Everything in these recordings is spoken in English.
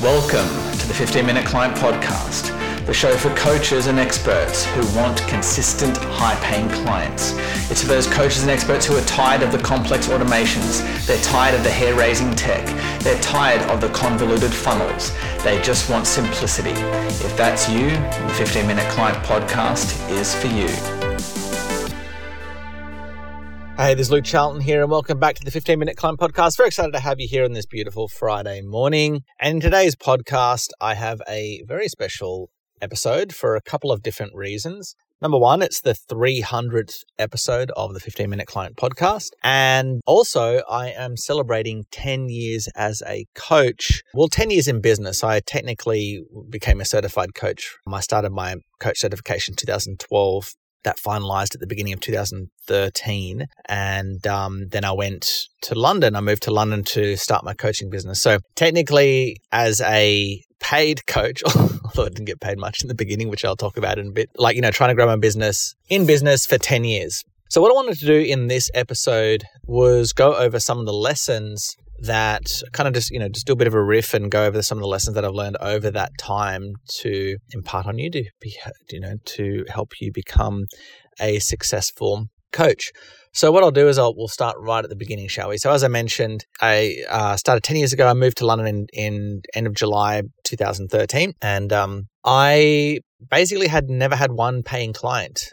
Welcome to the 15 Minute Client Podcast, the show for coaches and experts who want consistent, high paying clients. It's for those coaches and experts who are tired of the complex automations, they're tired of the hair raising tech, they're tired of the convoluted funnels, they just want simplicity. If that's you, the 15 Minute Client Podcast is for you. Hey, this is Luke Charlton here, and welcome back to the 15 Minute Client Podcast. Very excited to have you here on this beautiful Friday morning. And in today's podcast, I have a very special episode for a couple of different reasons. Number one, it's the 300th episode of the 15 Minute Client Podcast. And also, I am celebrating 10 years as a coach. Well, 10 years in business. I technically became a certified coach. I started my coach certification 2012 that finalized at the beginning of 2013. And um, then I went to London. I moved to London to start my coaching business. So technically, as a paid coach, although I didn't get paid much in the beginning, which I'll talk about in a bit, like, you know, trying to grow my business in business for 10 years. So, what I wanted to do in this episode was go over some of the lessons that kind of just you know just do a bit of a riff and go over some of the lessons that I've learned over that time to impart on you to be you know to help you become a successful coach. So what I'll do is I'll we'll start right at the beginning, shall we? So as I mentioned, I uh, started ten years ago. I moved to London in, in end of July 2013, and um, I basically had never had one paying client.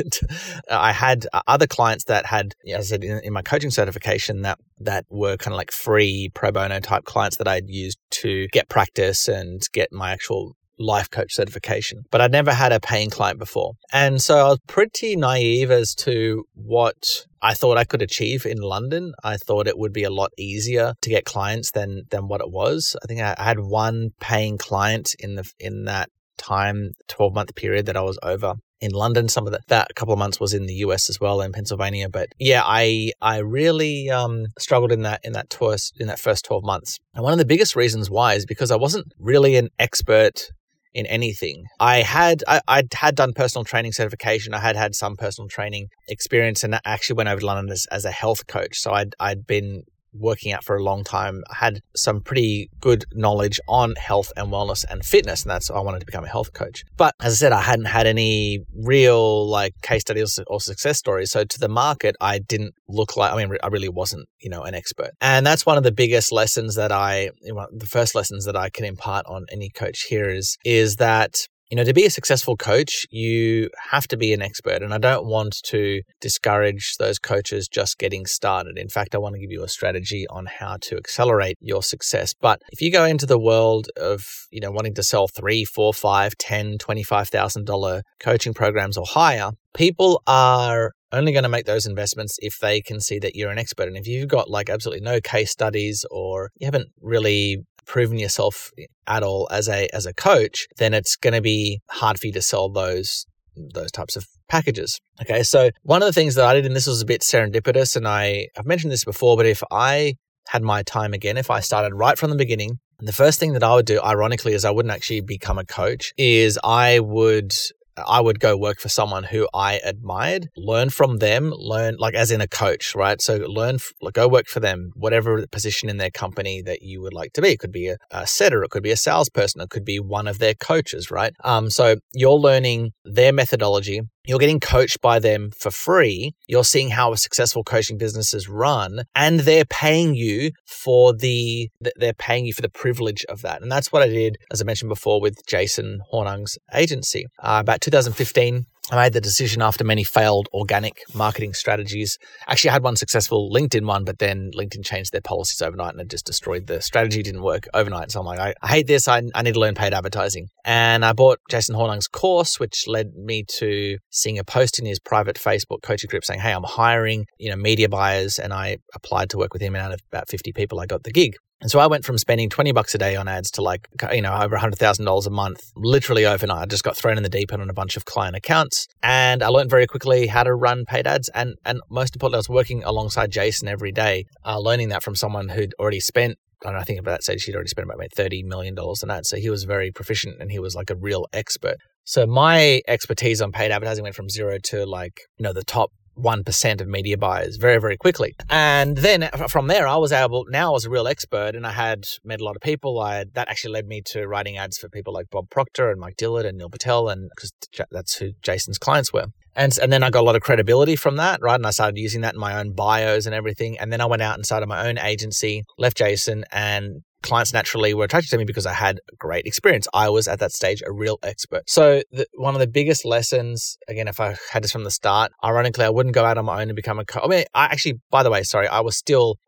I had uh, other clients that had, as I said in, in my coaching certification, that that were kind of like free pro bono type clients that I'd used to get practice and get my actual life coach certification, but I'd never had a paying client before. And so I was pretty naive as to what I thought I could achieve in London. I thought it would be a lot easier to get clients than than what it was. I think I had one paying client in the in that time, 12 month period that I was over in London. Some of that, that couple of months was in the US as well in Pennsylvania. But yeah, I I really um, struggled in that in that tour, in that first 12 months. And one of the biggest reasons why is because I wasn't really an expert in anything. I had I, I had done personal training certification. I had had some personal training experience, and I actually went over to London as, as a health coach. So I'd I'd been working out for a long time, I had some pretty good knowledge on health and wellness and fitness, and that's why I wanted to become a health coach. But as I said, I hadn't had any real like case studies or success stories. So to the market, I didn't look like. I mean, I really wasn't, you know, an expert. And that's one of the biggest lessons that I, the first lessons that I can impart on any coach here is is that you know, to be a successful coach, you have to be an expert. And I don't want to discourage those coaches just getting started. In fact, I want to give you a strategy on how to accelerate your success. But if you go into the world of, you know, wanting to sell three, four, five, ten, twenty-five thousand dollar coaching programs or higher, people are only going to make those investments if they can see that you're an expert. And if you've got like absolutely no case studies or you haven't really proven yourself at all as a as a coach, then it's going to be hard for you to sell those those types of packages. Okay, so one of the things that I did, and this was a bit serendipitous, and I I've mentioned this before, but if I had my time again, if I started right from the beginning, the first thing that I would do, ironically, is I wouldn't actually become a coach, is I would I would go work for someone who I admired, learn from them, learn like as in a coach, right? So learn, go work for them, whatever position in their company that you would like to be. It could be a, a setter, it could be a salesperson, it could be one of their coaches, right? Um, so you're learning their methodology, you're getting coached by them for free. You're seeing how a successful coaching business is run and they're paying you for the, they're paying you for the privilege of that. And that's what I did, as I mentioned before, with Jason Hornung's agency. Uh, about 2015, I made the decision after many failed organic marketing strategies. Actually, I had one successful LinkedIn one, but then LinkedIn changed their policies overnight and it just destroyed the strategy. Didn't work overnight. So I'm like, I, I hate this. I, I need to learn paid advertising. And I bought Jason Hornung's course, which led me to seeing a post in his private Facebook coaching group saying, Hey, I'm hiring, you know, media buyers. And I applied to work with him. And out of about 50 people, I got the gig. And so I went from spending 20 bucks a day on ads to like, you know, over $100,000 a month, literally overnight. I just got thrown in the deep end on a bunch of client accounts. And I learned very quickly how to run paid ads. And, and most importantly, I was working alongside Jason every day, uh, learning that from someone who'd already spent I, I think about that stage, he'd already spent about $30 million on ads. So he was very proficient and he was like a real expert. So my expertise on paid advertising went from zero to like, you know, the top 1% of media buyers very, very quickly. And then from there, I was able, now I was a real expert and I had met a lot of people. I had, That actually led me to writing ads for people like Bob Proctor and Mike Dillard and Neil Patel, and because that's who Jason's clients were. And, and then I got a lot of credibility from that, right? And I started using that in my own bios and everything. And then I went out and started my own agency, left Jason, and clients naturally were attracted to me because I had great experience. I was at that stage a real expert. So the, one of the biggest lessons, again, if I had this from the start, ironically, I wouldn't go out on my own and become a co- I mean, I actually, by the way, sorry, I was still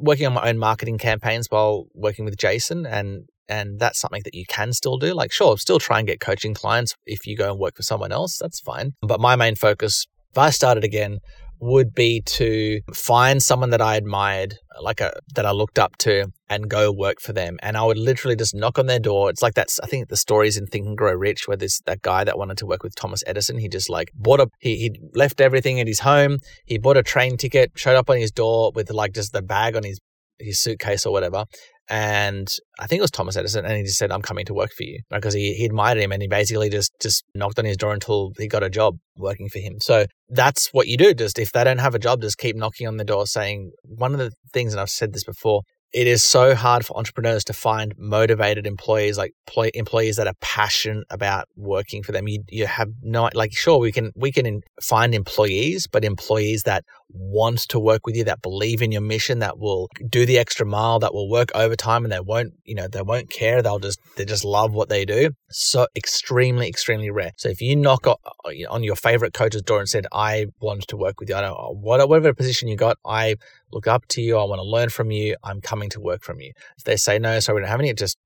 working on my own marketing campaigns while working with Jason and and that's something that you can still do. Like, sure, still try and get coaching clients if you go and work for someone else. That's fine. But my main focus, if I started again, would be to find someone that I admired, like a that I looked up to, and go work for them. And I would literally just knock on their door. It's like that's I think the stories in Think and Grow Rich, where there's that guy that wanted to work with Thomas Edison. He just like bought a he he left everything at his home. He bought a train ticket, showed up on his door with like just the bag on his his suitcase or whatever, and I think it was Thomas Edison, and he just said, "I'm coming to work for you," because he, he admired him, and he basically just just knocked on his door until he got a job working for him. So that's what you do. Just if they don't have a job, just keep knocking on the door, saying one of the things, and I've said this before, it is so hard for entrepreneurs to find motivated employees, like employees that are passionate about working for them. You you have no like sure we can we can find employees, but employees that want to work with you, that believe in your mission, that will do the extra mile, that will work overtime, and they won't you know they won't care. They'll just they just love what they do. So extremely extremely rare. So if you knock on your favorite coach's door and said I want to work with you, I don't whatever position you got, I look up to you. I want to learn from you. I'm coming to work from you. If they say no, sorry, we don't have any, just,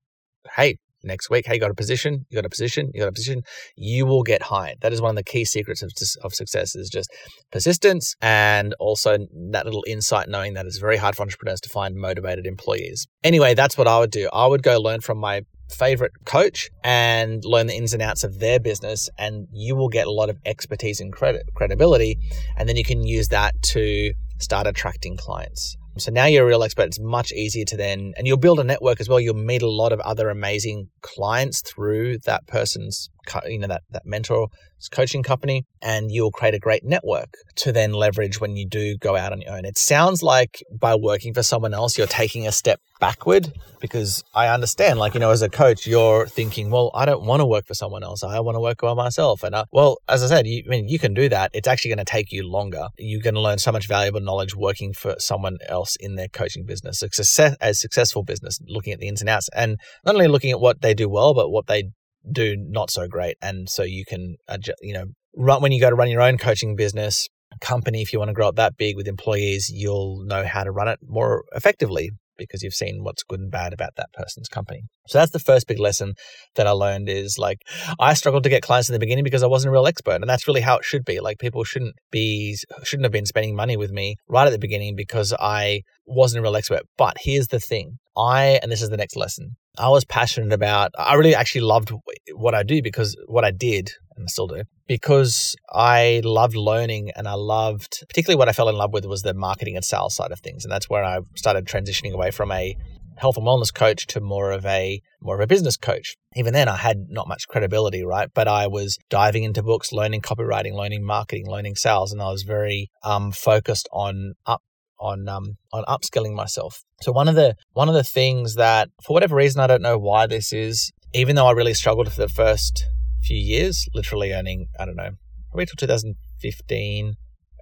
hey, next week, hey, got a position, you got a position, you got a position, you will get hired. That is one of the key secrets of, of success is just persistence and also that little insight knowing that it's very hard for entrepreneurs to find motivated employees. Anyway, that's what I would do. I would go learn from my favorite coach and learn the ins and outs of their business and you will get a lot of expertise and credit credibility and then you can use that to start attracting clients. So now you're a real expert. It's much easier to then, and you'll build a network as well. You'll meet a lot of other amazing clients through that person's, you know, that, that mentor coaching company, and you'll create a great network to then leverage when you do go out on your own. It sounds like by working for someone else, you're taking a step backward because I understand, like, you know, as a coach, you're thinking, well, I don't want to work for someone else. I want to work by myself. And, uh, well, as I said, you, I mean, you can do that. It's actually going to take you longer. You're going to learn so much valuable knowledge working for someone else in their coaching business, a, success, a successful business, looking at the ins and outs, and not only looking at what they do well, but what they do not so great. And so you can, adjust, you know, run when you go to run your own coaching business company, if you want to grow up that big with employees, you'll know how to run it more effectively because you've seen what's good and bad about that person's company. So that's the first big lesson that I learned is like I struggled to get clients in the beginning because I wasn't a real expert and that's really how it should be. Like people shouldn't be shouldn't have been spending money with me right at the beginning because I wasn't a real expert. But here's the thing. I and this is the next lesson. I was passionate about, I really actually loved what I do because what I did, and I still do, because I loved learning and I loved, particularly what I fell in love with was the marketing and sales side of things. And that's where I started transitioning away from a health and wellness coach to more of a more of a business coach. Even then I had not much credibility, right? But I was diving into books, learning copywriting, learning marketing, learning sales, and I was very um, focused on up on um, on upskilling myself. So one of the one of the things that for whatever reason I don't know why this is, even though I really struggled for the first few years, literally earning I don't know probably till 2015,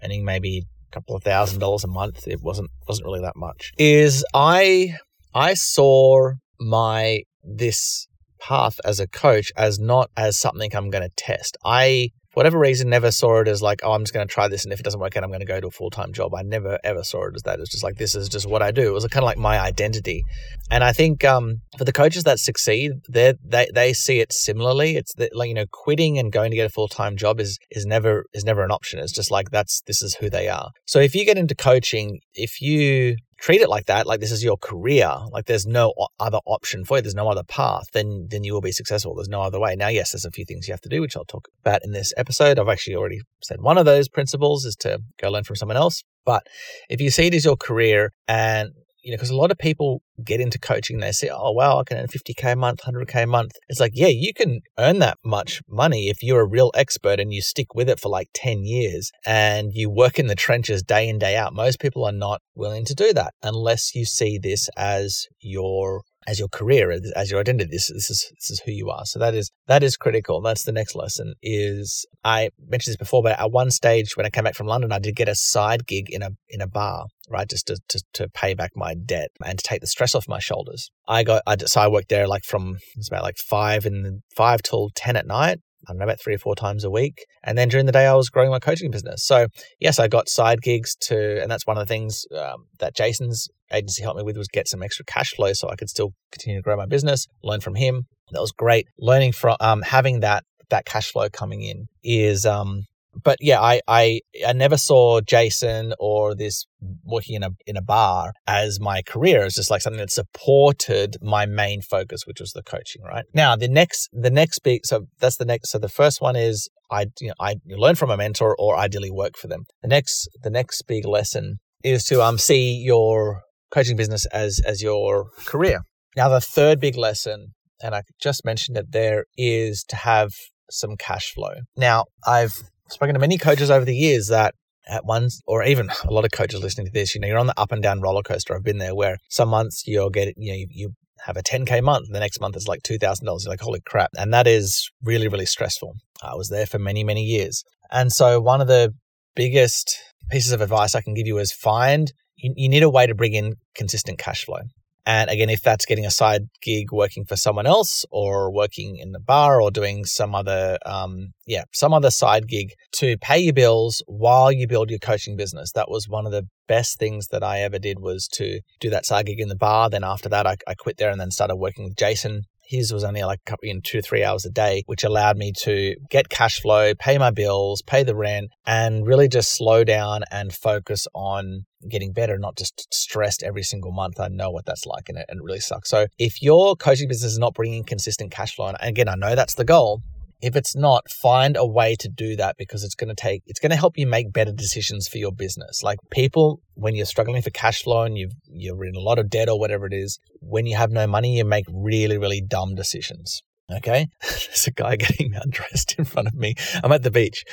earning maybe a couple of thousand dollars a month. It wasn't wasn't really that much. Is I I saw my this path as a coach as not as something I'm going to test. I for whatever reason, never saw it as like, oh, I'm just going to try this, and if it doesn't work out, I'm going to go to a full time job. I never ever saw it as that. It's just like this is just what I do. It was kind of like my identity, and I think um, for the coaches that succeed, they they see it similarly. It's that, like you know, quitting and going to get a full time job is is never is never an option. It's just like that's this is who they are. So if you get into coaching, if you treat it like that, like this is your career, like there's no other option for you, there's no other path, then then you will be successful. There's no other way. Now, yes, there's a few things you have to do, which I'll talk about in this episode. I've actually already said one of those principles is to go learn from someone else. But if you see it as your career and you know, because a lot of people get into coaching, they say, oh, wow, I can earn 50K a month, 100K a month. It's like, yeah, you can earn that much money if you're a real expert and you stick with it for like 10 years and you work in the trenches day in, day out. Most people are not willing to do that unless you see this as your as your career, as your identity. This, this is this is who you are. So that is that is critical. That's the next lesson. Is I mentioned this before, but at one stage when I came back from London, I did get a side gig in a in a bar, right, just to to, to pay back my debt and to take the stress off my shoulders. I got I, so I worked there like from it's about like five and five till ten at night. I don't know, about three or four times a week. And then during the day, I was growing my coaching business. So, yes, I got side gigs to, and that's one of the things um, that Jason's agency helped me with was get some extra cash flow so I could still continue to grow my business, learn from him. That was great. Learning from um, having that that cash flow coming in is um but yeah, I, I I never saw Jason or this working in a in a bar as my career. It's just like something that supported my main focus, which was the coaching. Right now, the next the next big so that's the next. So the first one is I you know I learn from a mentor or ideally work for them. The next the next big lesson is to um see your coaching business as as your career. Now the third big lesson, and I just mentioned it there, is to have some cash flow. Now I've spoken to many coaches over the years that at once, or even a lot of coaches listening to this, you know, you're on the up and down roller coaster. I've been there where some months you'll get, you know, you, you have a 10K month and the next month is like $2,000. You're like, holy crap. And that is really, really stressful. I was there for many, many years. And so one of the biggest pieces of advice I can give you is find, you, you need a way to bring in consistent cash flow. And again, if that's getting a side gig working for someone else or working in the bar or doing some other, um, yeah, some other side gig to pay your bills while you build your coaching business. That was one of the best things that I ever did was to do that side gig in the bar. Then after that, I, I quit there and then started working with Jason his was only like a couple in two three hours a day, which allowed me to get cash flow, pay my bills, pay the rent, and really just slow down and focus on getting better, not just stressed every single month. I know what that's like and it, and it really sucks. So if your coaching business is not bringing consistent cash flow, and again, I know that's the goal, if it's not, find a way to do that because it's going to take, it's going to help you make better decisions for your business. Like people, when you're struggling for cash flow and you've, you're in a lot of debt or whatever it is, when you have no money, you make really, really dumb decisions. Okay. There's a guy getting undressed in front of me. I'm at the beach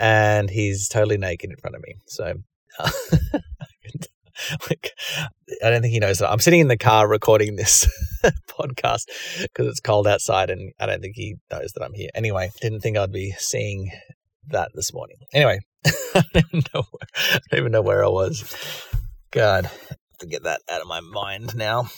and he's totally naked in front of me. So, like, I don't think he knows that I'm sitting in the car recording this podcast because it's cold outside, and I don't think he knows that I'm here. Anyway, didn't think I'd be seeing that this morning. Anyway, I don't even know where, I don't even know where I was. God, to get that out of my mind now.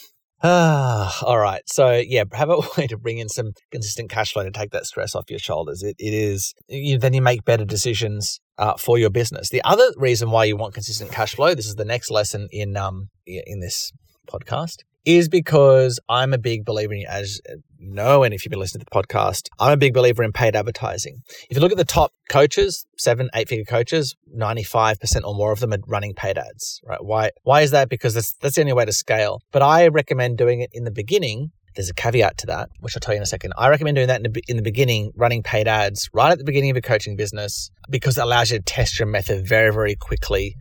Ah, all right. So yeah, have a way to bring in some consistent cash flow to take that stress off your shoulders. It, it is you, then you make better decisions uh, for your business. The other reason why you want consistent cash flow, this is the next lesson in um in this podcast, is because I'm a big believer in, as you know, and if you've been listening to the podcast, I'm a big believer in paid advertising. If you look at the top coaches, seven, eight figure coaches, 95% or more of them are running paid ads, right? Why, why is that? Because that's, that's the only way to scale. But I recommend doing it in the beginning there's a caveat to that, which I'll tell you in a second. I recommend doing that in the, in the beginning, running paid ads right at the beginning of a coaching business because it allows you to test your method very, very quickly,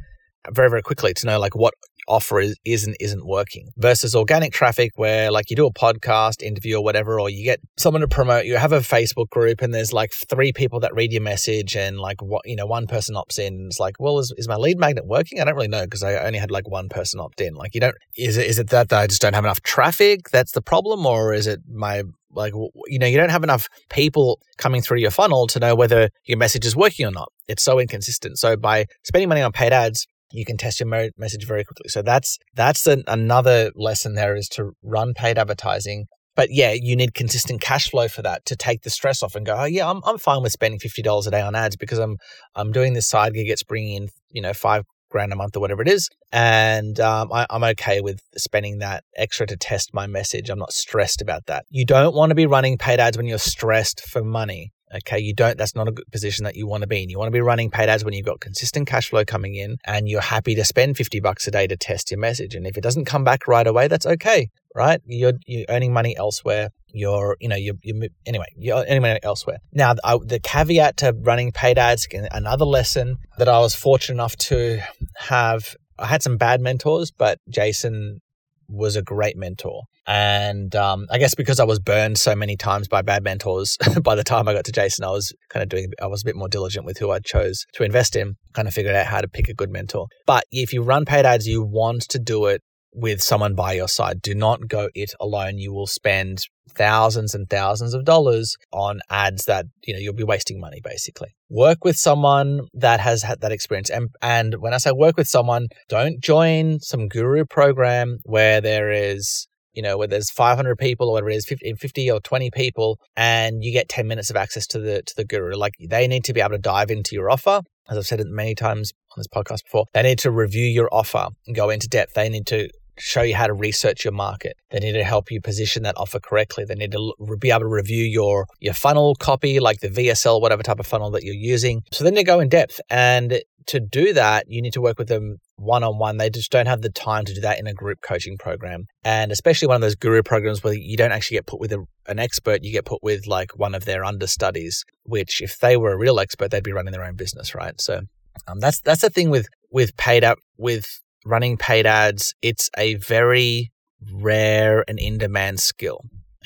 very, very quickly to know like what offer is, is and isn't working versus organic traffic where like you do a podcast interview or whatever or you get someone to promote you have a facebook group and there's like three people that read your message and like what you know one person opts in it's like well is, is my lead magnet working? I don't really know because i only had like one person opt in. Like you don't is it is it that, that i just don't have enough traffic that's the problem? Or is it my like you know you don't have enough people coming through your funnel to know whether your message is working or not. It's so inconsistent. So by spending money on paid ads you can test your message very quickly. So that's that's an, another lesson there is to run paid advertising. But yeah, you need consistent cash flow for that to take the stress off and go, oh yeah, I'm I'm fine with spending fifty dollars a day on ads because I'm I'm doing this side gig. It's bringing in you know five grand a month or whatever it is, and um, I, I'm okay with spending that extra to test my message. I'm not stressed about that. You don't want to be running paid ads when you're stressed for money. Okay, you don't, that's not a good position that you want to be in. You want to be running paid ads when you've got consistent cash flow coming in and you're happy to spend 50 bucks a day to test your message. And if it doesn't come back right away, that's okay, right? You're, you're earning money elsewhere. You're, you know, you're, you're anyway, you're earning money elsewhere. Now, I, the caveat to running paid ads, another lesson that I was fortunate enough to have, I had some bad mentors, but Jason was a great mentor. And um, I guess because I was burned so many times by bad mentors, by the time I got to Jason, I was kind of doing, I was a bit more diligent with who I chose to invest in, kind of figured out how to pick a good mentor. But if you run paid ads, you want to do it with someone by your side. Do not go it alone. You will spend thousands and thousands of dollars on ads that, you know, you'll be wasting money basically. Work with someone that has had that experience. And and when I say work with someone, don't join some guru program where there is you know, where there's 500 people or whatever it is, 50, 50 or 20 people, and you get 10 minutes of access to the to the guru. Like they need to be able to dive into your offer. As I've said it many times on this podcast before, they need to review your offer and go into depth. They need to show you how to research your market. They need to help you position that offer correctly. They need to be able to review your your funnel copy, like the VSL, whatever type of funnel that you're using. So then they go in depth, and to do that, you need to work with them one on one. They just don't have the time to do that in a group coaching program, and especially one of those guru programs where you don't actually get put with a, an expert. You get put with like one of their understudies, which if they were a real expert, they'd be running their own business, right? So um, that's that's the thing with with paid up with running paid ads, it's a very rare and in demand skill.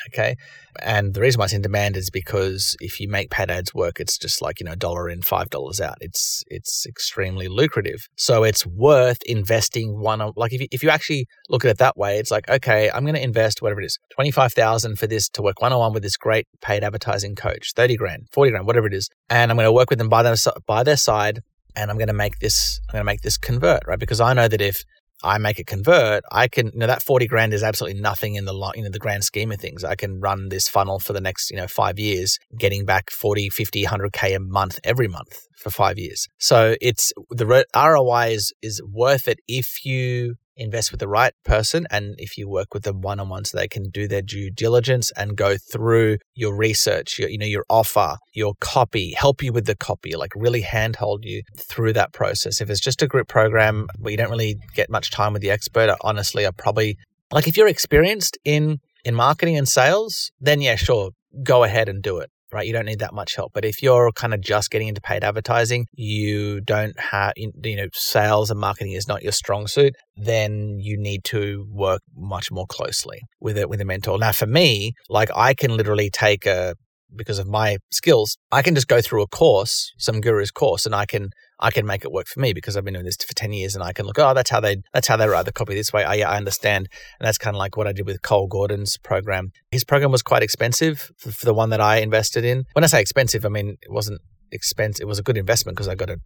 Okay. And the reason why it's in demand is because if you make paid ads work, it's just like, you know, a dollar in, five dollars out. It's it's extremely lucrative. So it's worth investing one on like if you, if you actually look at it that way, it's like, okay, I'm gonna invest whatever it is, twenty five thousand for this to work one on one with this great paid advertising coach, thirty grand, forty grand, whatever it is. And I'm gonna work with them by their by their side and I'm going to make this, I'm going to make this convert, right? Because I know that if I make it convert, I can, you know, that 40 grand is absolutely nothing in the, you know, the grand scheme of things. I can run this funnel for the next, you know, five years, getting back 40, 50, 100K a month every month for five years. So it's the ROI is, is worth it if you invest with the right person and if you work with them one on one so they can do their due diligence and go through your research your, you know your offer your copy help you with the copy like really handhold you through that process. If it's just a group program where you don't really get much time with the expert honestly i probably like if you're experienced in in marketing and sales then yeah sure go ahead and do it right? You don't need that much help. But if you're kind of just getting into paid advertising, you don't have, you know, sales and marketing is not your strong suit, then you need to work much more closely with it with a mentor. Now, for me, like I can literally take a because of my skills, I can just go through a course, some guru's course, and I can I can make it work for me because I've been doing this for 10 years and I can look, oh, that's how they, that's how they write the copy this way. Oh, yeah, I understand. And that's kind of like what I did with Cole Gordon's program. His program was quite expensive for, for the one that I invested in. When I say expensive, I mean, it wasn't expense. It was a good investment because I got a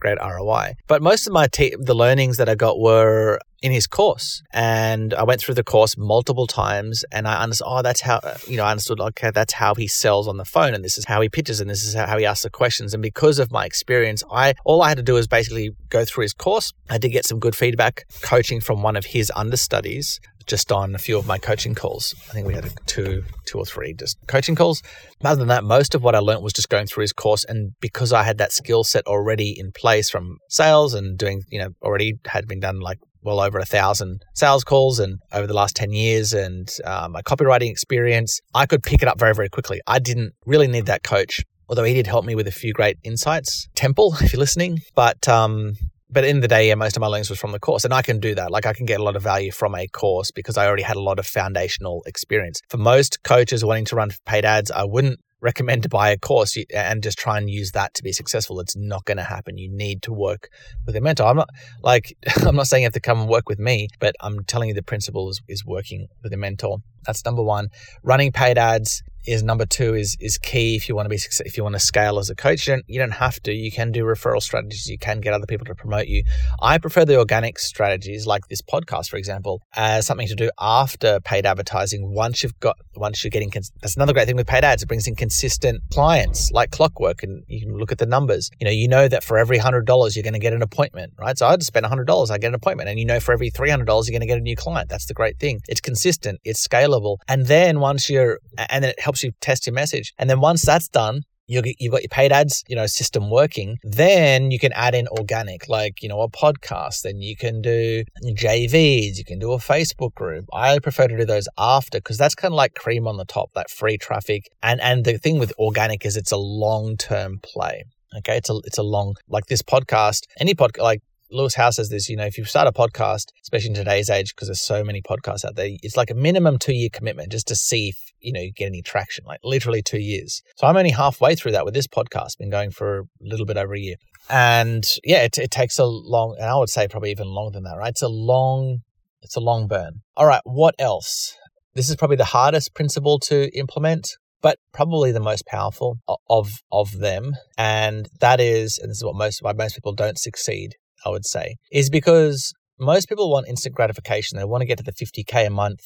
great ROI. But most of my the learnings that I got were in his course, and I went through the course multiple times, and I understood. Oh, that's how you know. I understood. Okay, that's how he sells on the phone, and this is how he pitches, and this is how he asks the questions. And because of my experience, I all I had to do was basically go through his course. I did get some good feedback, coaching from one of his understudies, just on a few of my coaching calls. I think we had two, two or three just coaching calls. Other than that, most of what I learned was just going through his course. And because I had that skill set already in place from sales and doing, you know, already had been done like well over a thousand sales calls and over the last 10 years and um, my copywriting experience, I could pick it up very, very quickly. I didn't really need that coach although he did help me with a few great insights. Temple, if you're listening, but um, but in the day, yeah, most of my learnings was from the course, and I can do that. Like I can get a lot of value from a course because I already had a lot of foundational experience. For most coaches wanting to run paid ads, I wouldn't recommend to buy a course and just try and use that to be successful. It's not going to happen. You need to work with a mentor. I'm not like I'm not saying you have to come and work with me, but I'm telling you the principle is, is working with a mentor. That's number one. Running paid ads is number two is is key if you want to be if you want to scale as a coach. You don't, you don't have to. You can do referral strategies. You can get other people to promote you. I prefer the organic strategies like this podcast, for example, as something to do after paid advertising. Once you've got once you're getting that's another great thing with paid ads. It brings in consistent clients like clockwork, and you can look at the numbers. You know, you know that for every hundred dollars you're going to get an appointment, right? So I'd spend hundred dollars, I get an appointment, and you know for every three hundred dollars you're going to get a new client. That's the great thing. It's consistent. It's scalable, and then once you're and then it helps test your message. And then once that's done, you have got your paid ads, you know, system working. Then you can add in organic, like you know, a podcast. Then you can do JVs. You can do a Facebook group. I prefer to do those after because that's kind of like cream on the top, that free traffic. And and the thing with organic is it's a long term play. Okay, it's a it's a long like this podcast. Any podcast like Lewis Howes says this, you know, if you start a podcast, especially in today's age, because there's so many podcasts out there, it's like a minimum two year commitment just to see if, you know, you get any traction, like literally two years. So I'm only halfway through that with this podcast, been going for a little bit over a year. And yeah, it, it takes a long, and I would say probably even longer than that, right? It's a long, it's a long burn. All right, what else? This is probably the hardest principle to implement but probably the most powerful of of them and that is and this is what most why most people don't succeed I would say, is because most people want instant gratification. They want to get to the 50K a month.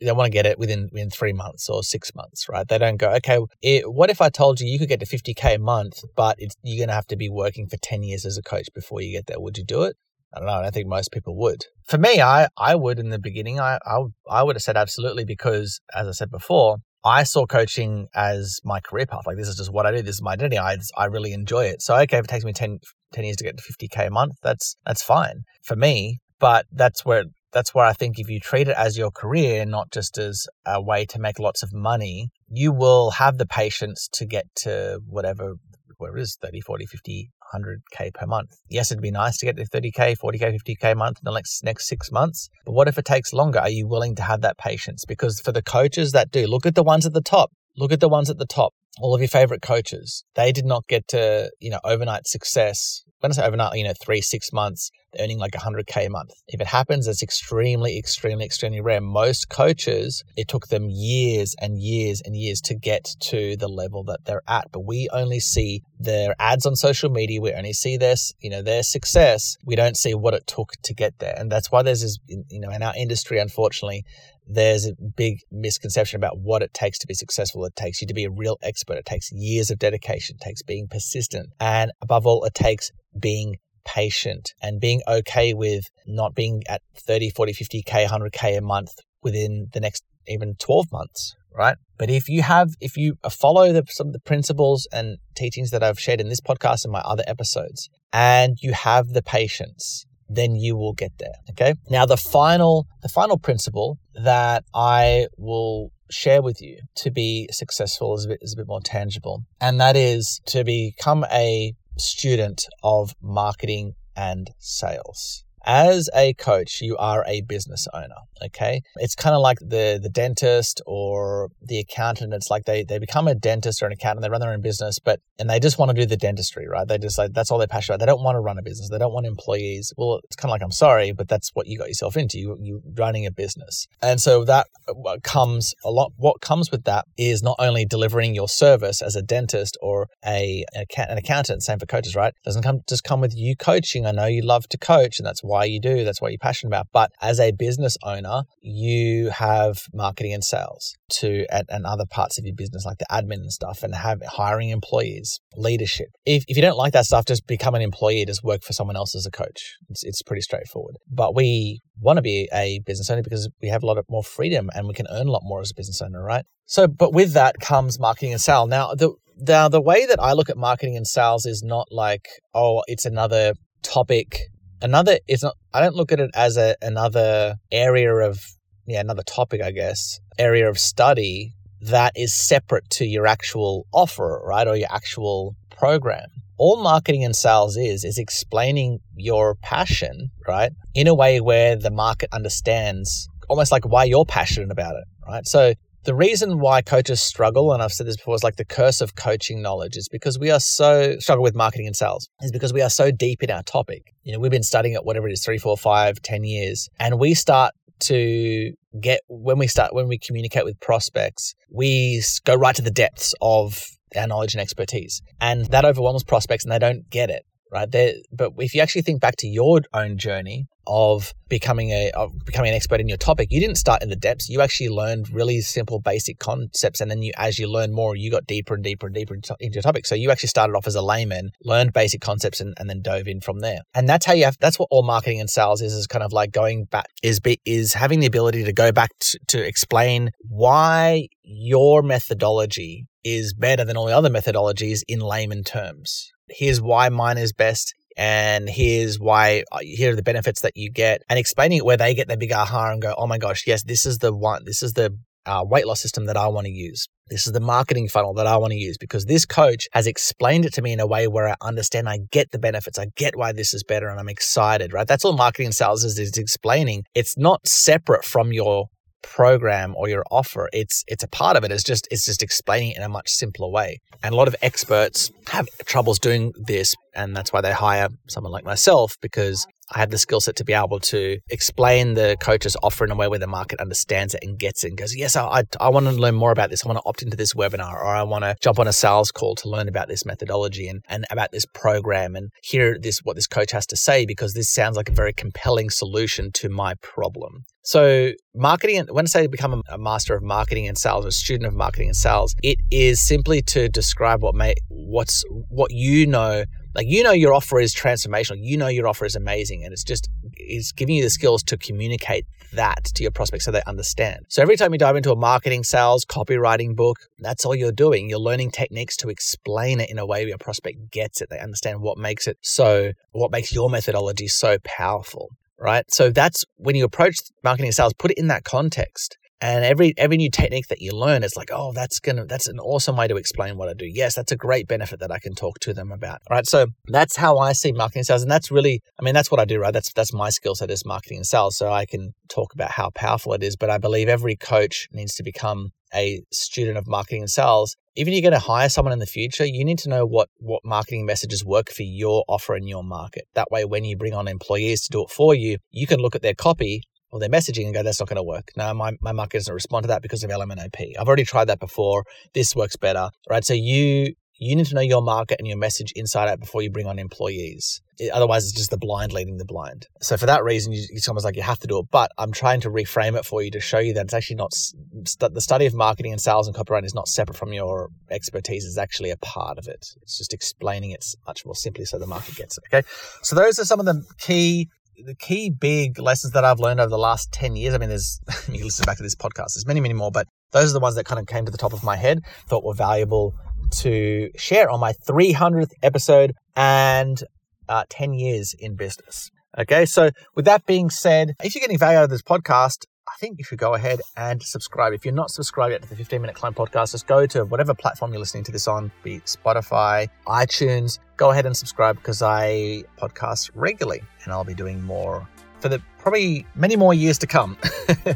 They want to get it within within three months or six months, right? They don't go, okay, it, what if I told you you could get to 50K a month, but you're going to have to be working for 10 years as a coach before you get there? Would you do it? I don't know. I don't think most people would. For me, I, I would in the beginning. I, I, I would have said absolutely because, as I said before, I saw coaching as my career path. Like this is just what I do. This is my identity. I, I really enjoy it. So okay, if it takes me 10, 10 years to get to 50k a month, that's that's fine for me. But that's where that's where I think if you treat it as your career, not just as a way to make lots of money, you will have the patience to get to whatever where it is 30, 40, 50, 100k per month. Yes, it'd be nice to get to 30k, 40k, 50k a month in the next next six months. But what if it takes longer? Are you willing to have that patience? Because for the coaches that do, look at the ones at the top. Look at the ones at the top. All of your favorite coaches. They did not get to, you know, overnight success. When I say overnight, you know, three, six months, earning like 100K a month. If it happens, it's extremely, extremely, extremely rare. Most coaches, it took them years and years and years to get to the level that they're at. But we only see their ads on social media. We only see this, you know, their success. We don't see what it took to get there. And that's why there's this, you know, in our industry, unfortunately, there's a big misconception about what it takes to be successful. It takes you to be a real expert. It takes years of dedication. It takes being persistent. And above all, it takes being patient and being okay with not being at 30, 40, 50K, 100K a month within the next even 12 months, right? But if you have, if you follow the, some of the principles and teachings that I've shared in this podcast and my other episodes, and you have the patience, then you will get there. Okay. Now the final, the final principle that I will share with you to be successful is a bit, is a bit more tangible. And that is to become a student of marketing and sales as a coach, you are a business owner. Okay. It's kind of like the, the dentist or the accountant. It's like they, they become a dentist or an accountant, they run their own business, but, and they just want to do the dentistry, right? They just like, that's all they're passionate about. They don't want to run a business. They don't want employees. Well, it's kind of like, I'm sorry, but that's what you got yourself into. You, you running a business. And so that uh, comes a lot. What comes with that is not only delivering your service as a dentist or a, an accountant, same for coaches, right? Doesn't come, just come with you coaching. I know you love to coach and that's why you do, that's what you're passionate about. But as a business owner, you have marketing and sales to and, and other parts of your business like the admin and stuff and have hiring employees, leadership. If, if you don't like that stuff, just become an employee, just work for someone else as a coach. It's, it's pretty straightforward. But we want to be a business owner because we have a lot of more freedom and we can earn a lot more as a business owner, right? So, but with that comes marketing and sales. Now, the now the way that I look at marketing and sales is not like, oh, it's another topic another it's not i don't look at it as a, another area of yeah another topic i guess area of study that is separate to your actual offer right or your actual program. All marketing and sales is is explaining your passion right in a way where the market understands almost like why you're passionate about it right? So the reason why coaches struggle, and I've said this before, is like the curse of coaching knowledge, is because we are so struggle with marketing and sales, is because we are so deep in our topic. You know, we've been studying it, whatever it is, three, four, five, ten years, and we start to get when we start when we communicate with prospects, we go right to the depths of our knowledge and expertise, and that overwhelms prospects, and they don't get it right? There, but if you actually think back to your own journey of becoming a of becoming an expert in your topic, you didn't start in the depths. You actually learned really simple, basic concepts, and then you, as you learn more, you got deeper and deeper and deeper into your topic. So you actually started off as a layman, learned basic concepts, and, and then dove in from there. And that's how you have. That's what all marketing and sales is. Is kind of like going back. Is be, is having the ability to go back to, to explain why your methodology is better than all the other methodologies in layman terms here's why mine is best and here's why uh, here are the benefits that you get and explaining it where they get their big aha and go oh my gosh yes this is the one this is the uh, weight loss system that I want to use. This is the marketing funnel that I want to use because this coach has explained it to me in a way where I understand, I get the benefits, I get why this is better, and I'm excited, right? That's all marketing and sales is, is explaining. It's not separate from your program or your offer it's it's a part of it. It's just it's just explaining it in a much simpler way. And a lot of experts have troubles doing this and that's why they hire someone like myself because I have the skill set to be able to explain the coach's offer in a way where the market understands it and gets it and goes, yes, I, I, want to learn more about this. I want to opt into this webinar or I want to jump on a sales call to learn about this methodology and, and about this program and hear this what this coach has to say because this sounds like a very compelling solution to my problem. So marketing, when I say become a master of marketing and sales, or a student of marketing and sales, it is simply to describe what may what's what you know like you know your offer is transformational. You know your offer is amazing and it's just it's giving you the skills to communicate that to your prospects so they understand. So every time you dive into a marketing sales copywriting book that's all you're doing. You're learning techniques to explain it in a way your prospect gets it. They understand what makes it so what makes your methodology so powerful right? So that's when you approach marketing sales put it in that context and every every new technique that you learn, it's like, oh, that's gonna that's an awesome way to explain what I do. Yes, that's a great benefit that I can talk to them about. Right. So that's how I see marketing sales. And that's really, I mean, that's what I do, right? That's that's my skill set is marketing and sales. So I can talk about how powerful it is. But I believe every coach needs to become a student of marketing and sales. Even you're going to hire someone in the future, you need to know what what marketing messages work for your offer in your market. That way, when you bring on employees to do it for you, you can look at their copy or their messaging and go, that's not going to work. No, my, my market doesn't respond to that because of LMNOP. I've already tried that before. This works better, right? So you, you need to know your market and your message inside out before you bring on employees. Otherwise, it's just the blind leading the blind. So for that reason, you, it's almost like you have to do it. But I'm trying to reframe it for you to show you that it's actually not st- the study of marketing and sales and copywriting is not separate from your expertise. It's actually a part of it. It's just explaining it much more simply so the market gets it. Okay. So those are some of the key the key big lessons that I've learned over the last 10 years, I mean, there's, you listen back to this podcast, there's many, many more, but those are the ones that kind of came to the top of my head, thought were valuable to share on my 300th episode and uh, 10 years in business. Okay, so with that being said, if you're getting value out of this podcast, I think you should go ahead and subscribe. If you're not subscribed yet to the 15 Minute Client podcast, just go to whatever platform you're listening to this on, be it Spotify, iTunes. Go ahead and subscribe because I podcast regularly and I'll be doing more for the probably many more years to come. All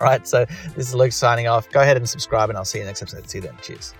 right, so this is Luke signing off. Go ahead and subscribe, and I'll see you next episode. See you then. Cheers.